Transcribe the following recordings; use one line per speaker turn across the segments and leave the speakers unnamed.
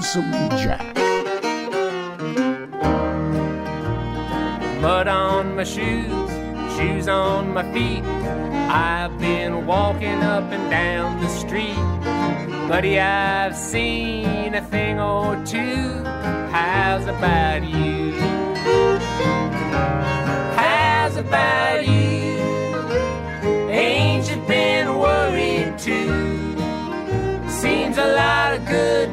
Lonesome Jack.
Mud on my shoes, shoes on my feet. I've been walking up and down the street, buddy. I've seen a thing or two. How's about you? How's about you? Ain't you been worried too? Seems a lot of good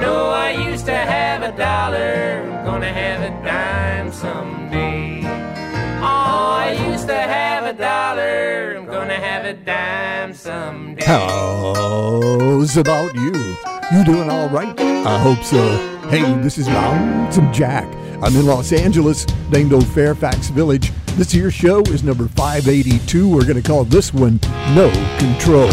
Know I used to have a dollar, I'm gonna have a dime someday. Oh, I used to have a dollar, I'm gonna have a dime someday.
How's about you? You doing all right? I hope so. Hey, this is Lonesome Jack. I'm in Los Angeles, named old Fairfax Village. This year's show is number 582. We're going to call this one No Control.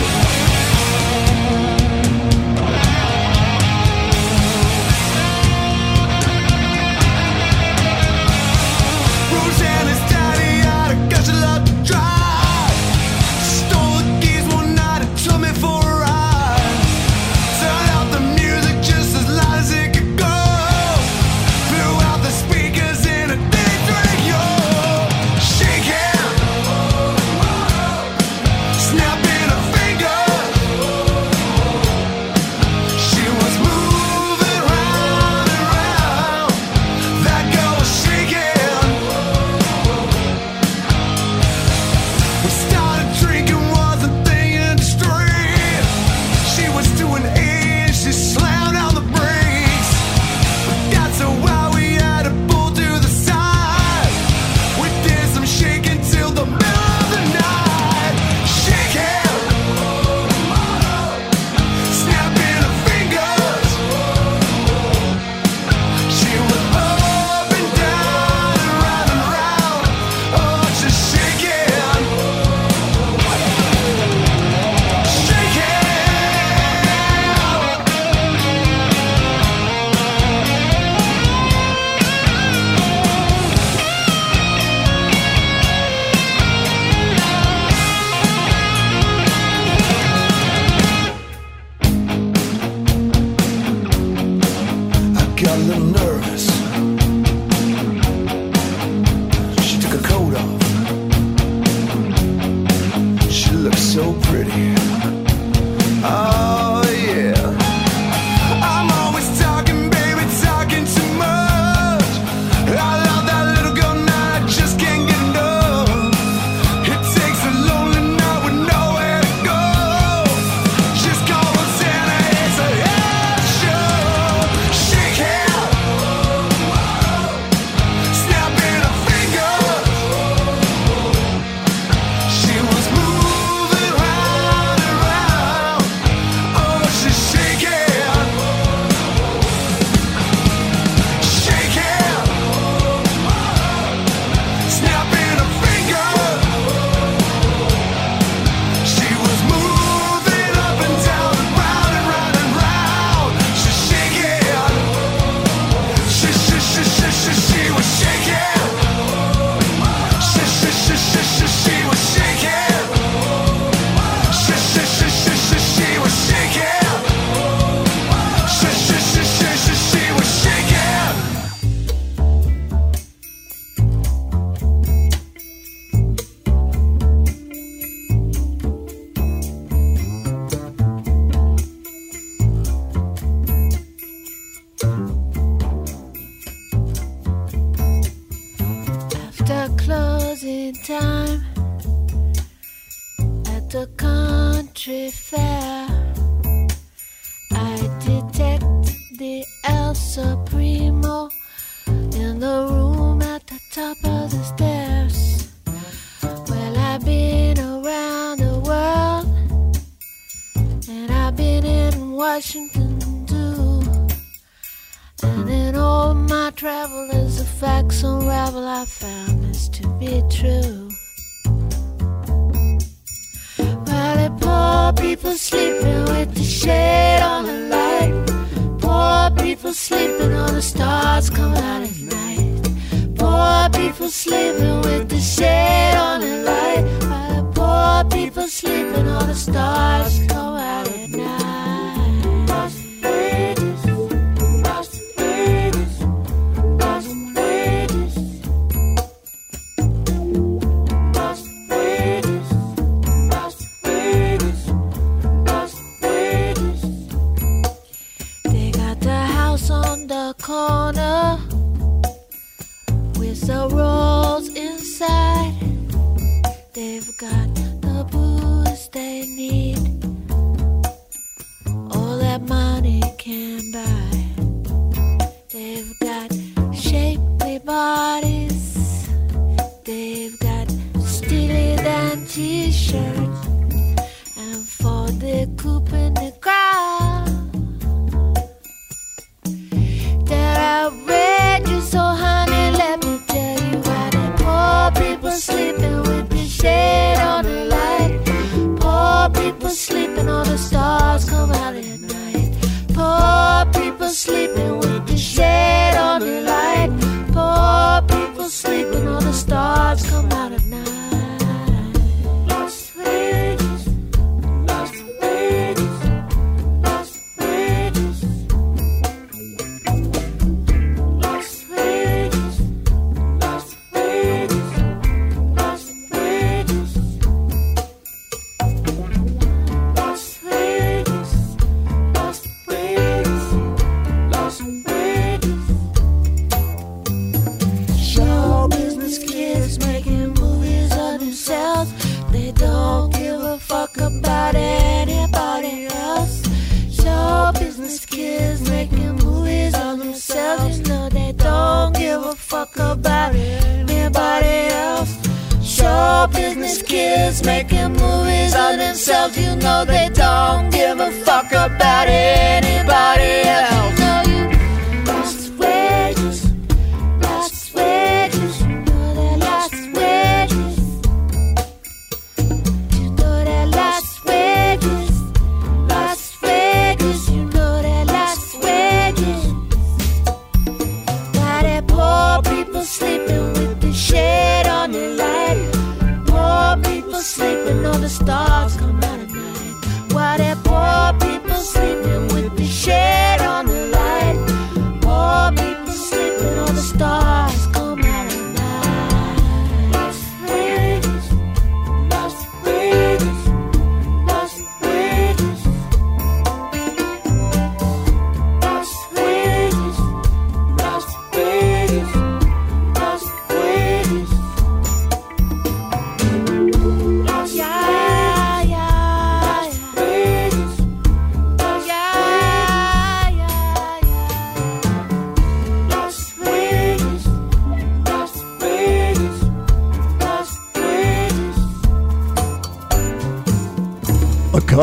The
corner with the rolls inside. They've got the booze they need,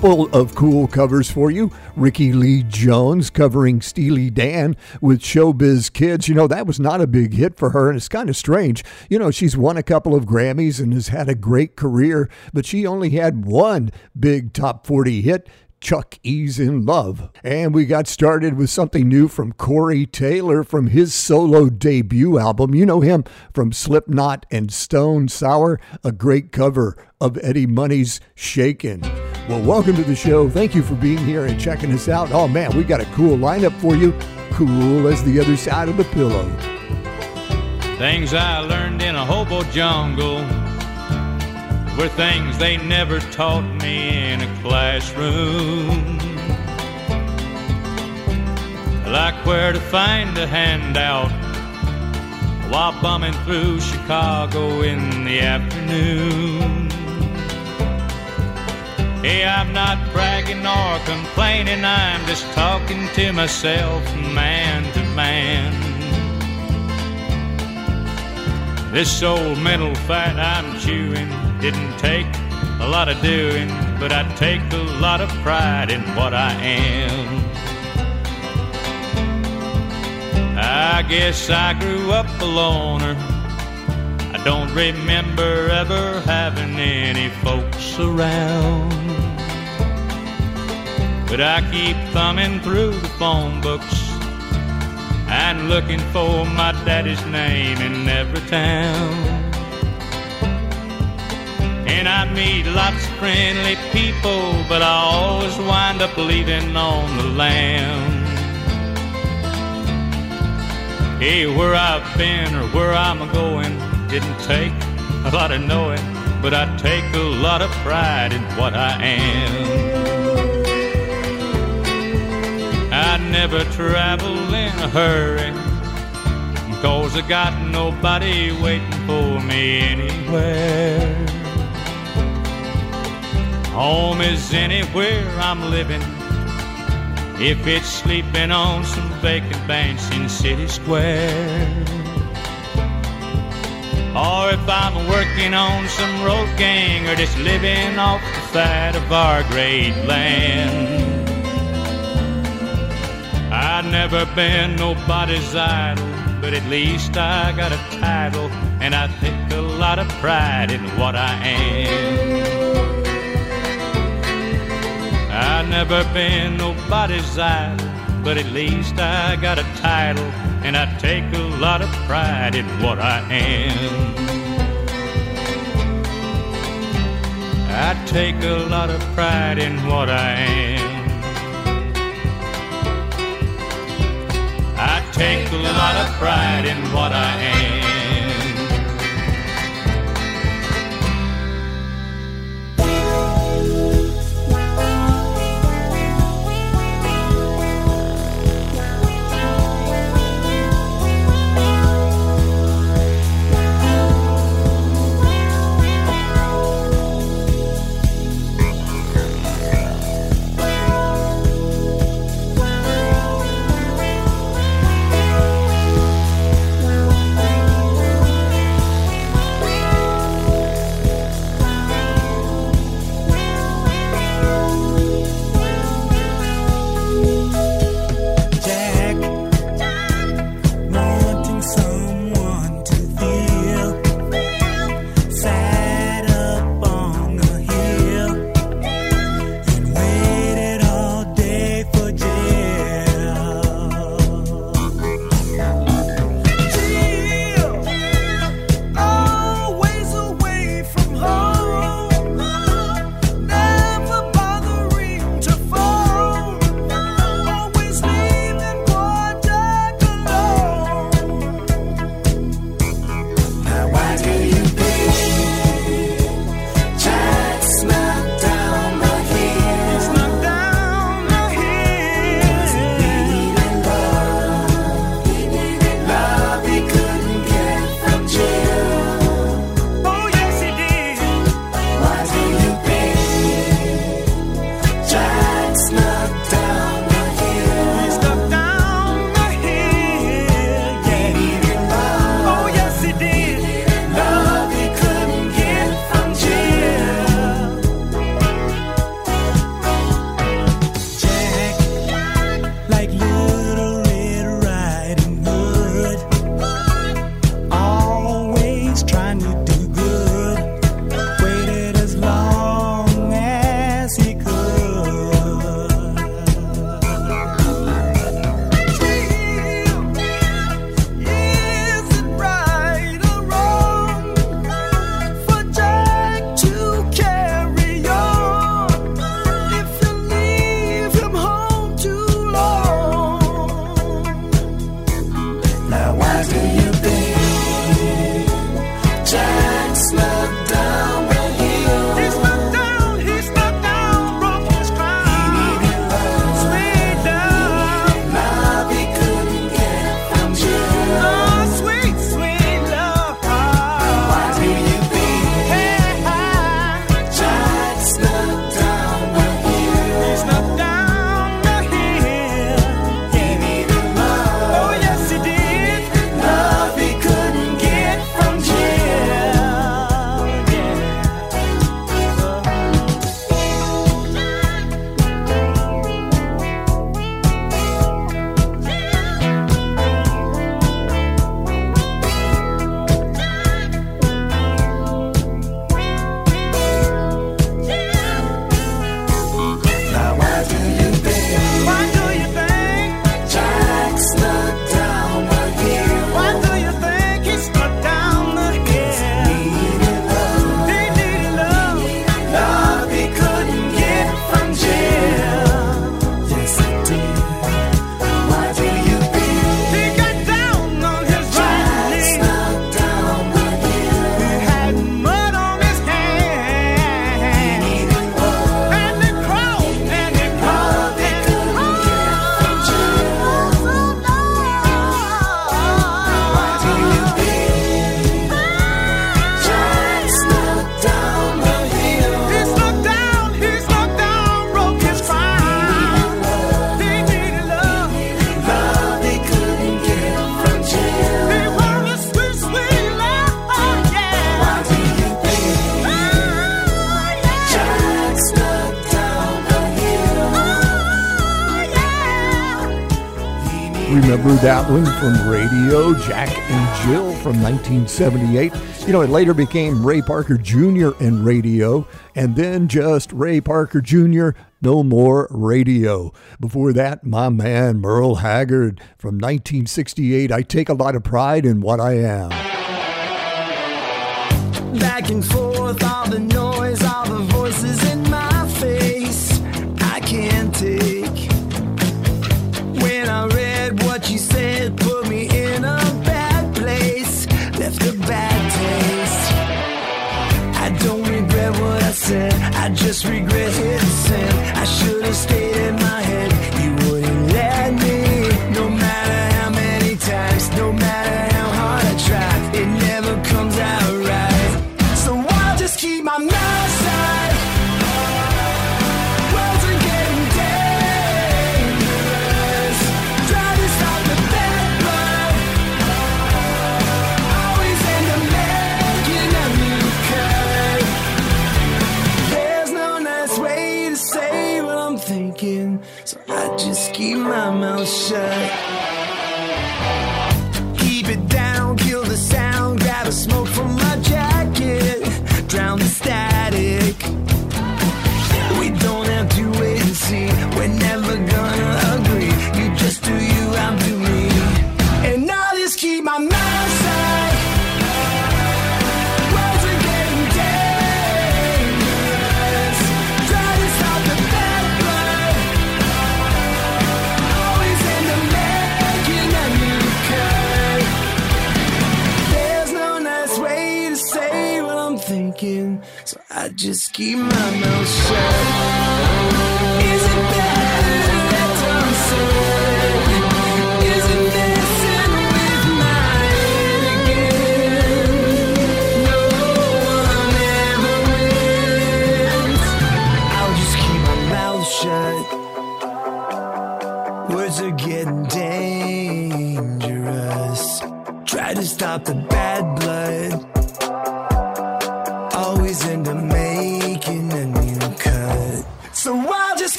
couple of cool covers for you. Rickie Lee Jones covering Steely Dan with Showbiz Kids. You know, that was not a big hit for her, and it's kind of strange. You know, she's won a couple of Grammys and has had a great career, but she only had one big top 40 hit. Chuck E's in Love. And we got started with something new from Corey Taylor from his solo debut album. You know him from Slipknot and Stone Sour, a great cover of Eddie Money's Shakin'. Well, welcome to the show. Thank you for being here and checking us out. Oh man, we got a cool lineup for you. Cool as the other side of the pillow.
Things I learned in a hobo jungle were things they never taught me in a classroom. Like where to find a handout while bumming through Chicago in the afternoon. Hey, I'm not bragging or complaining, I'm just talking to myself, man to man. This old mental fat I'm chewing didn't take a lot of doing, but I take a lot of pride in what I am. I guess I grew up a loner, I don't remember ever having any folks around. But I keep thumbing through the phone books and looking for my daddy's name in every town. And I meet lots of friendly people, but I always wind up leaving on the lam. Hey, where I've been or where I'm going didn't take a lot of knowing, but I take a lot of pride in what I am. I never travel in a hurry, cause I got nobody waiting for me anywhere. Home is anywhere I'm living. If it's sleeping on some vacant bench in City Square. Or if I'm working on some road gang or just living off the fat of our great land. I've never been nobody's idol, but at least I got a title, and I take a lot of pride in what I am. I've never been nobody's idol, but at least I got a title, and I take a lot of pride in what I am. I take a lot of pride in what I am. I take a lot of pride in what I am.
Franklin from Raydio, Jack
and Jill from 1978. You know, it later became Ray Parker Jr. and Raydio, and then just Ray Parker Jr. No More Raydio. Before that, my man Merle Haggard from 1968. I take a lot of pride in what I am.
Back and forth, all the noise. I just regret it. I should have stayed in my head.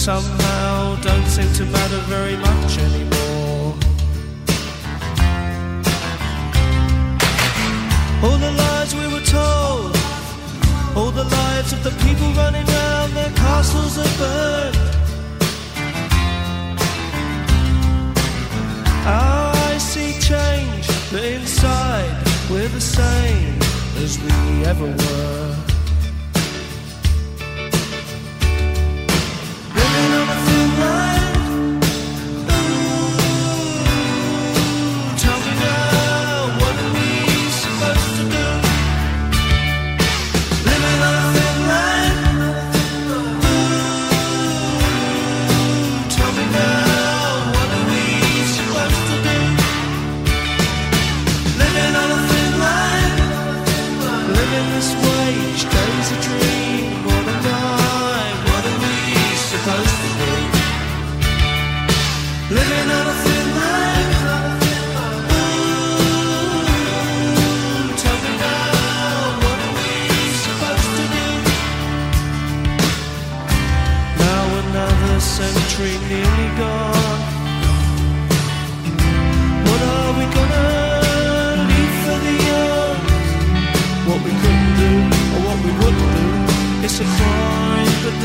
Somehow don't seem to matter very much anymore. All the lies we were told, all the lives of the people running round, their castles are burned. Our eyes see change, but inside we're the same as we ever were.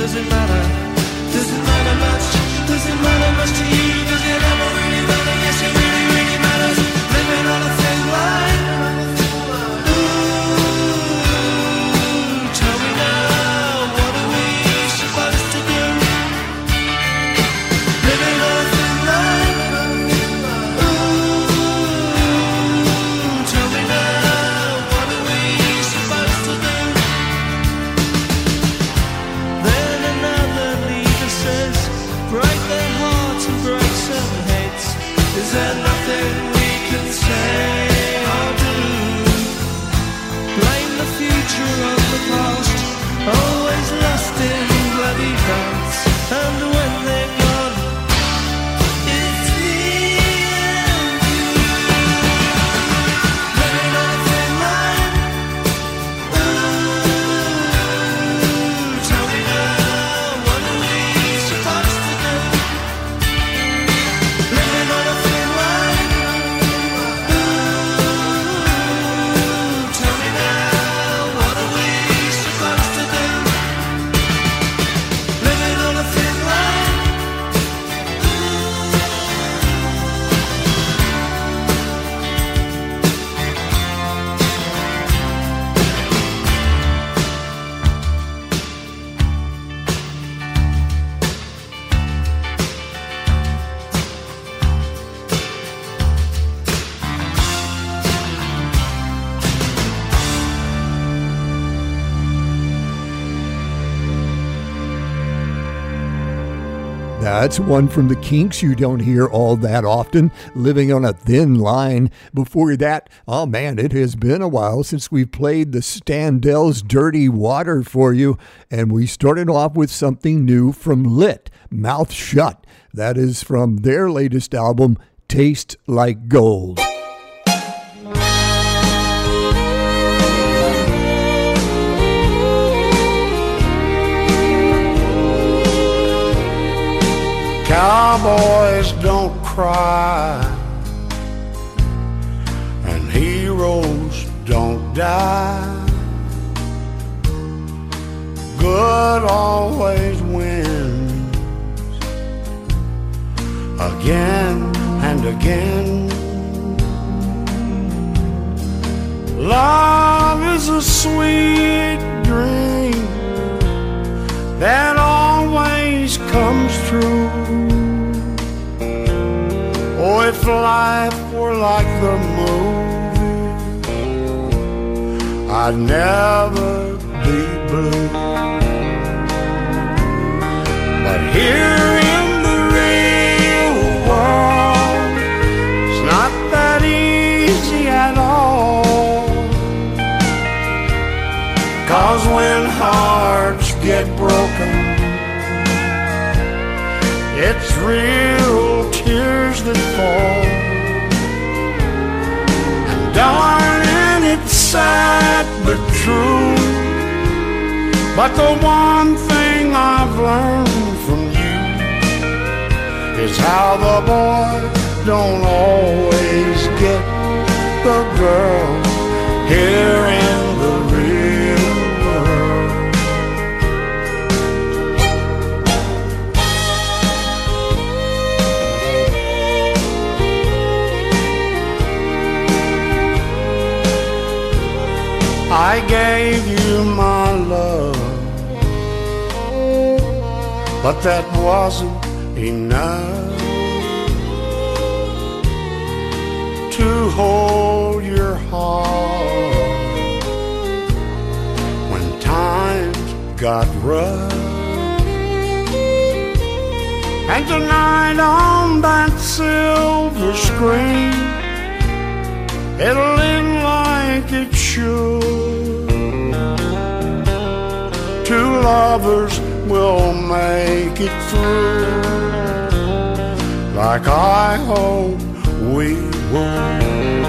Crime, but does it matter? Does it matter much? Does it matter much to you?
That's one from the Kinks you don't hear all that often, living on a thin line. Before that, oh man, it has been a while since we played the Standells' Dirty Water for you, and we started off with something new from Lit, Mouth Shut. That is from their latest album, Taste Like Gold.
Cowboys don't cry, and heroes don't die. Good always wins again and again. Love is a sweet dream that always comes true. If life were like the movie, I'd never be blue. But here in the real world, it's not that easy at all. Cause when hearts get broken, It's real that fall. Darling, it's sad but true. But the one thing I've learned from you is how the boy don't always get the girl here in I gave you my love, but that wasn't enough to hold your heart when times got rough. And tonight on that silver screen, it'll end should. Two lovers will make it through, like I hope we will.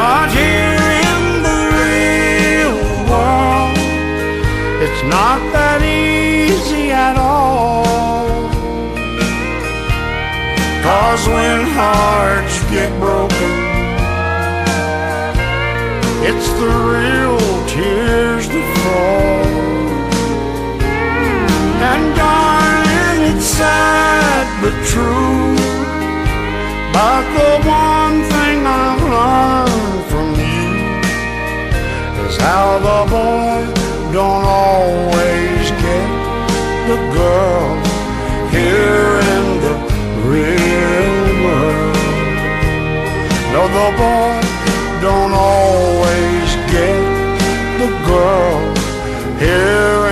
But here in the real world, it's not that easy at all. Cause when hearts get broken, it's the real tears that fall. And darling, it's sad but true. But the one thing I've learned from you is how the boy don't always get the girl here in the real world. No, the boy don't always get the girl here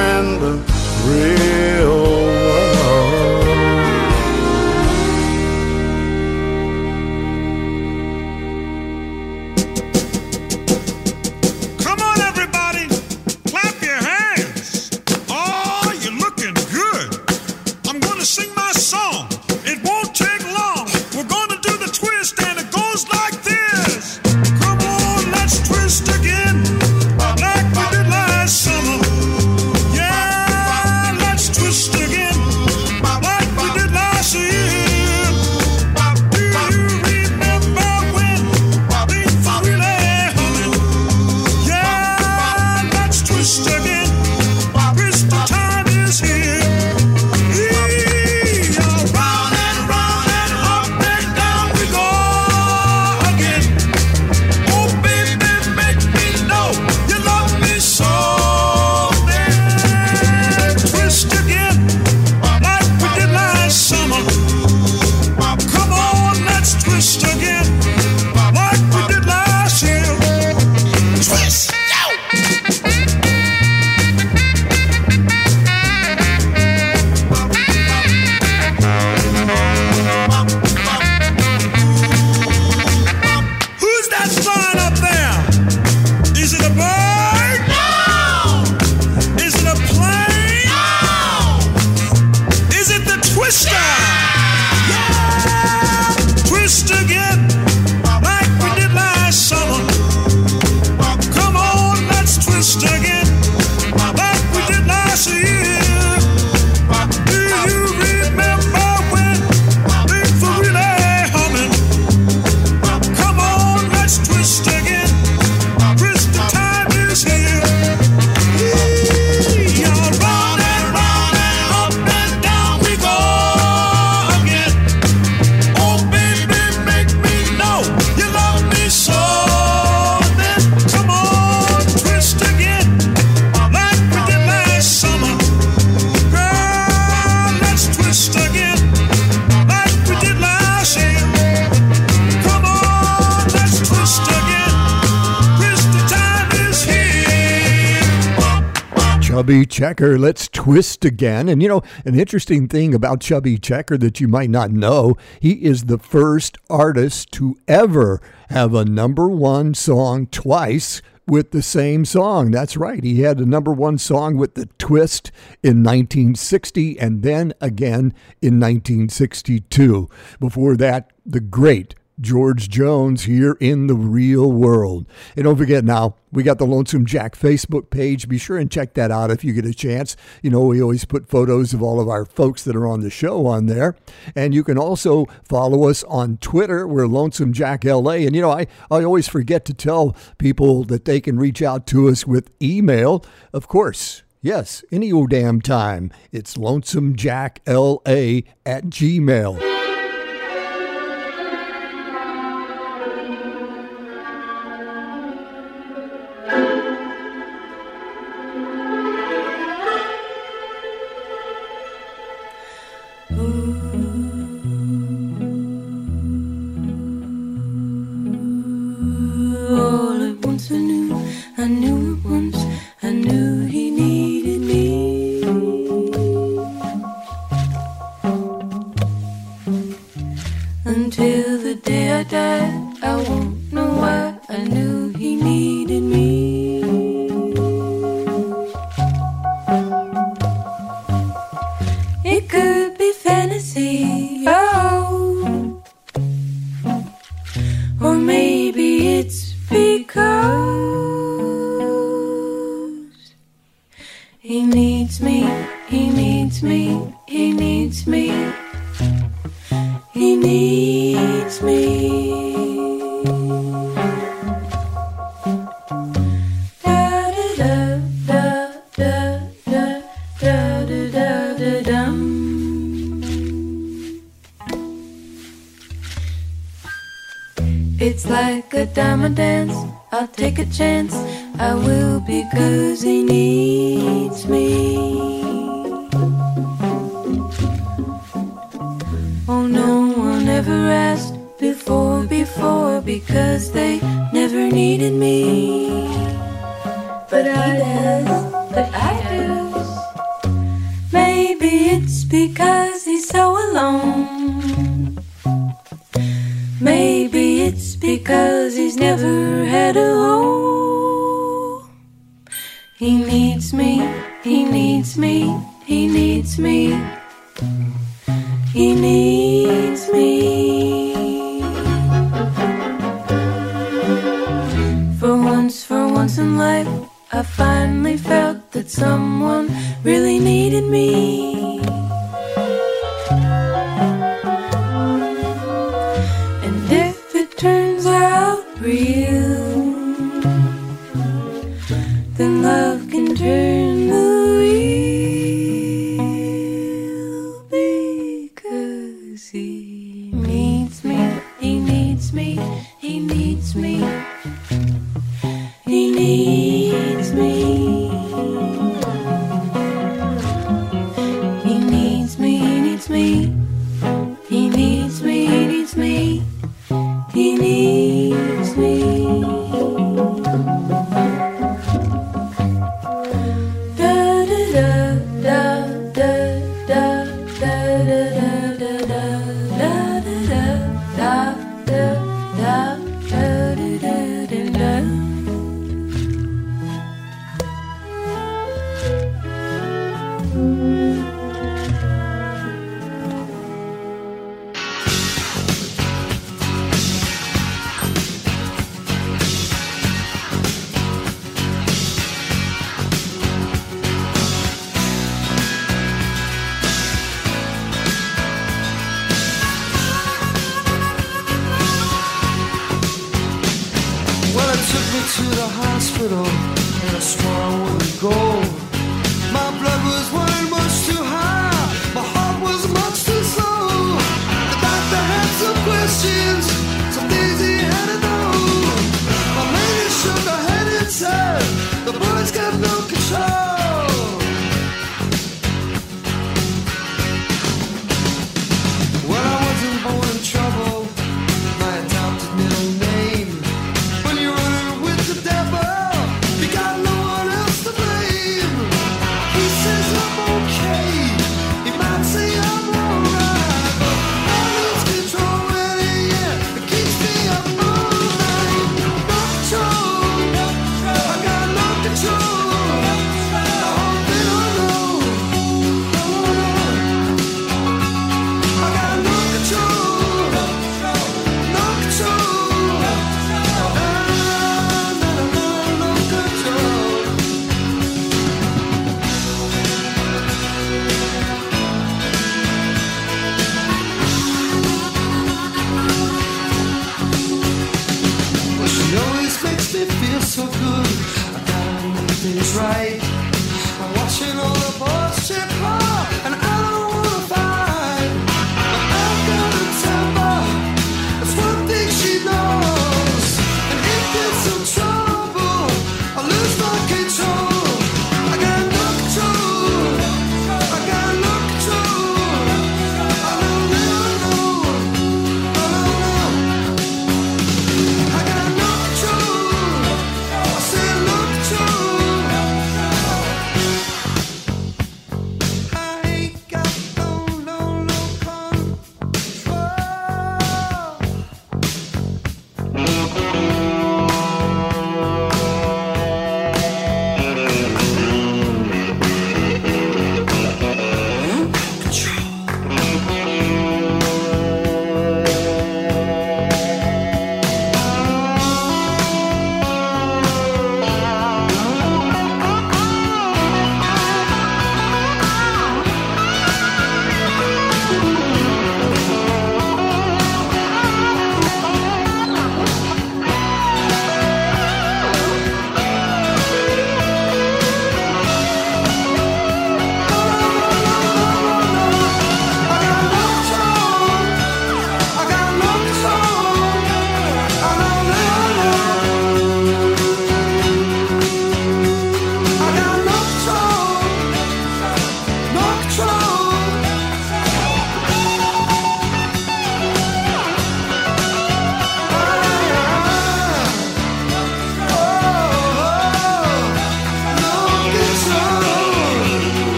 Chubby Checker, let's twist again. And you know, an interesting thing about Chubby Checker that you might not know, he is the first artist to ever have a number one song twice with the same song. That's right. He had a number one song with The Twist in 1960 and then again in 1962. Before that, the great George Jones here in the real world. And don't forget now, we got the Lonesome Jack Facebook page. Be sure and check that out if you get a chance. You know, we always put photos of all of our folks that are on the show on there. And you can also follow us on Twitter. We're Lonesome Jack LA. And you know, I, I always forget to tell people that they can reach out to us with email. Of course, yes, any old damn time. It's lonesomejackla at gmail.
He needs me, he needs me, he needs me, he needs me. It's like a diamond dance. I'll take a chance. I will because he needs me. Oh, no one ever asked before, before, because they never needed me. But I does, but I do. Maybe it's because he's so alone. Because he's never had a home. He needs me, he needs me, he needs me. He needs me. For once, for once in life, I finally felt that someone really needed me. He needs me.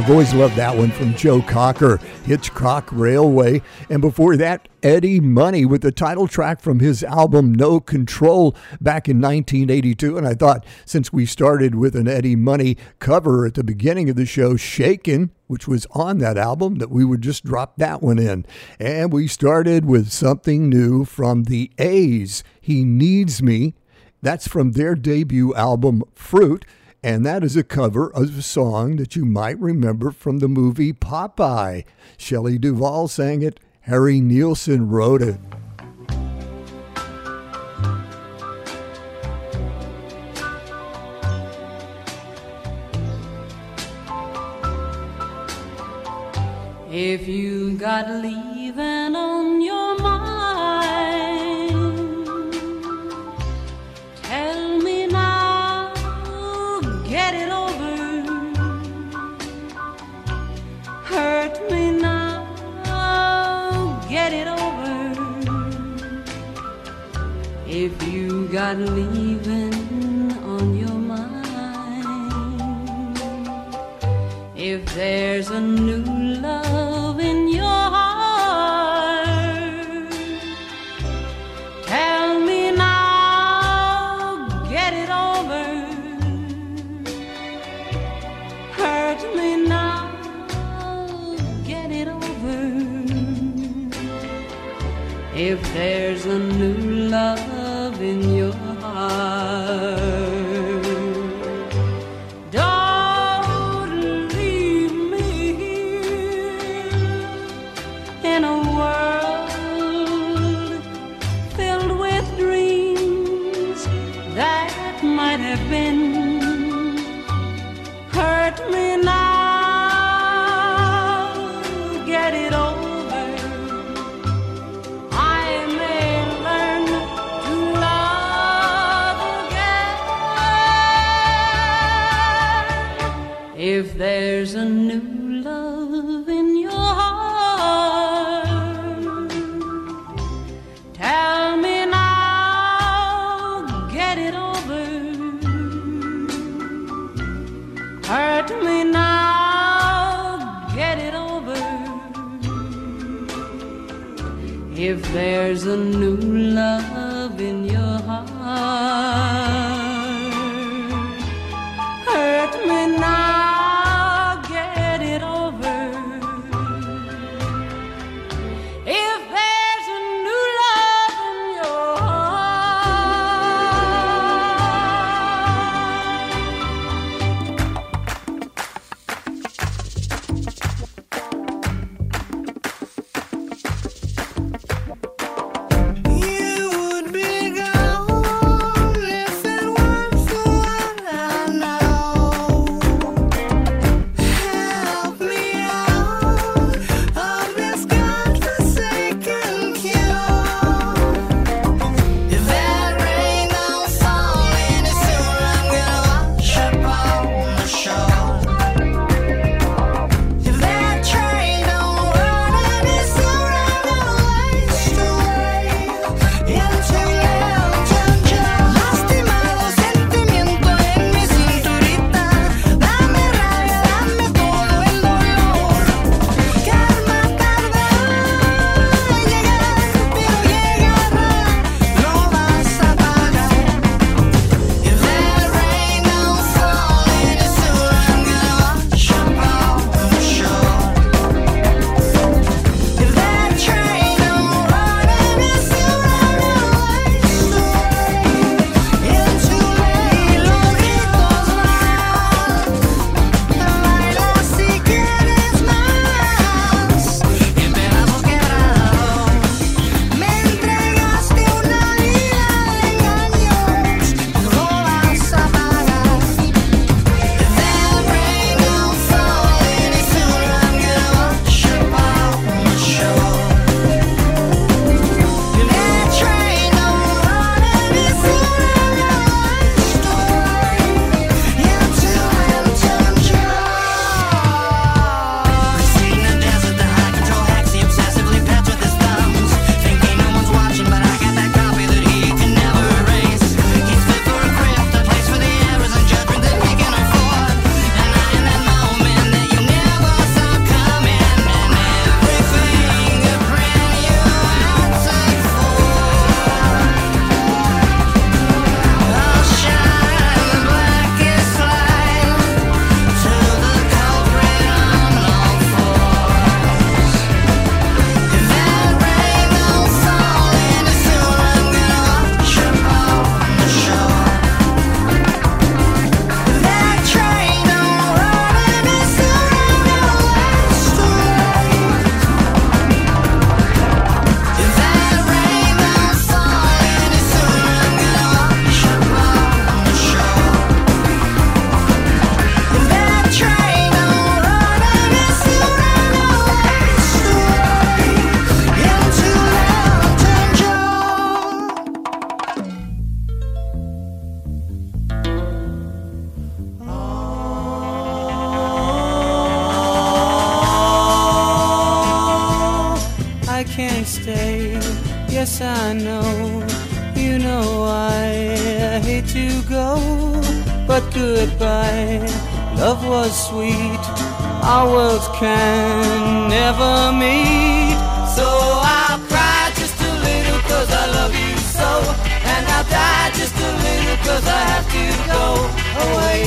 I've
always loved that one from Joe Cocker, Hitchcock Railway. And before that, Eddie Money with the title track from his album No Control back in 1982. And I thought since we started with an Eddie Money cover at the beginning of the show, Shaken, which was on that album, that we would just drop that one in. And we started with something new from the A's, He Needs Me. That's from their debut album, Fruit and that is a cover of a song that you might remember from the movie Popeye. Shelley Duvall sang it, Harry Nilsson wrote it.
If you got leaving on your got leaving on your mind. If there's a Hurt me now, get it over. If there's a new love. To go, but goodbye. Love was sweet. Our worlds can never meet. So I'll cry just a little cause I love you so. And I'll die just a little cause I have to go away.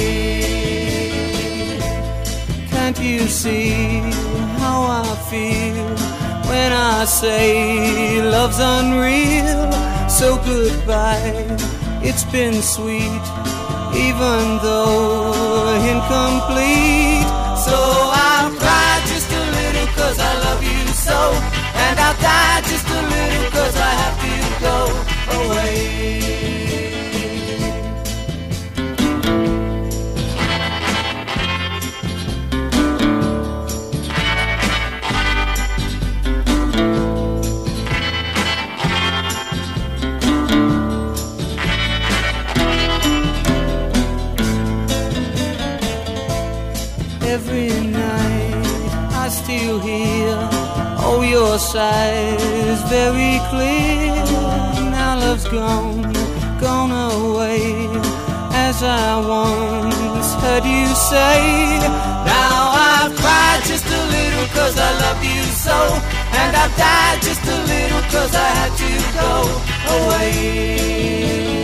Can't you see how I feel when I say love's unreal? So goodbye, it's been sweet, even though incomplete. So I'll cry just a little cause I love you so. And I'll die just a little cause I have to go away. Sighs very clear. Now love's gone, gone away. As I once heard you say Now I've cried just a little cause I loved you so. And I've died just a little cause I had to go away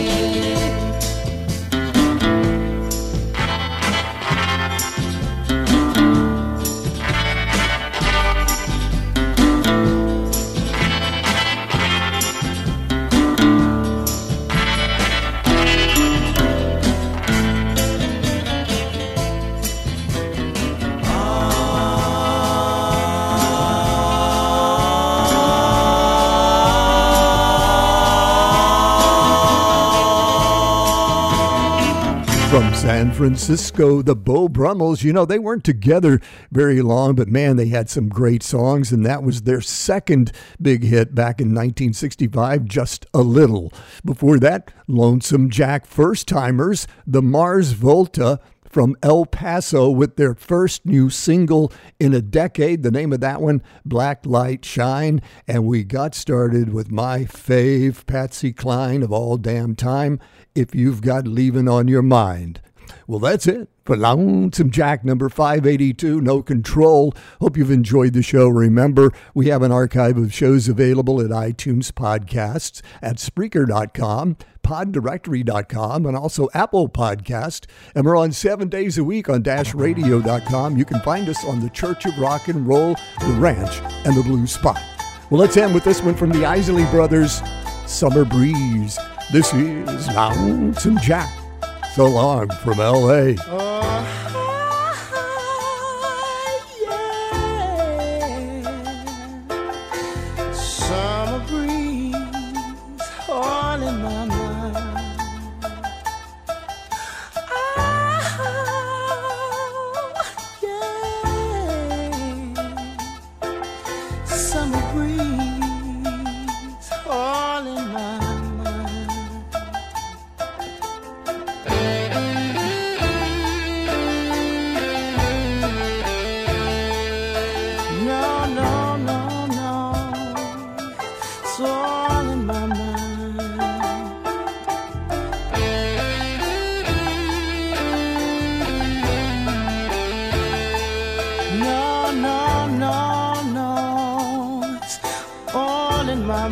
From San Francisco, the Beau Brummels, you know, they weren't together very long, but man, they had some great songs, and that was their second big hit back in 1965, Just a Little. Before that, Lonesome Jack First Timers, the Mars Volta from El Paso with their first new single in a decade. The name of that one, Black Light Shine. And we got started with my fave, Patsy Cline of all damn time, If You've Got Leaving on Your Mind. Well, that's it for Lonesome Jack number 582, No Control. Hope you've enjoyed the show. Remember, we have an archive of shows available at iTunes Podcasts, at Spreaker.com, poddirectory.com, and also Apple Podcast. And we're on seven days a week on dashradio.com. You can find us on the Church of Rock and Roll, the Ranch, and the Blue Spot. Well, let's end with this one from the Isley Brothers, Summer Breeze. This is Lonesome Jack. So long from LA.
Summer uh,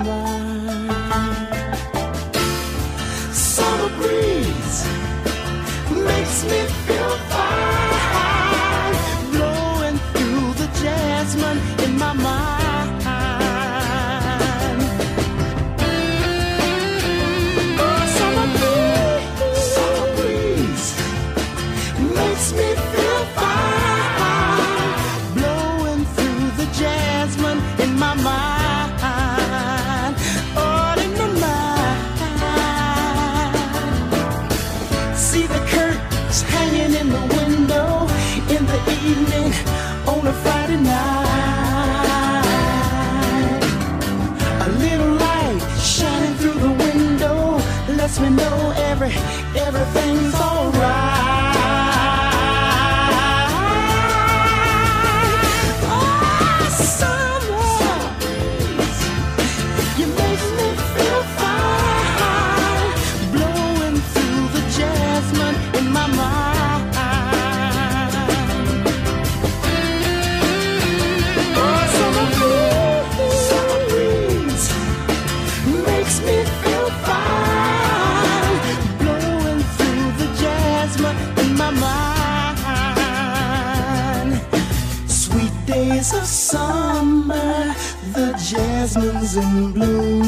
mind. Summer breeze makes me jasmine's in bloom.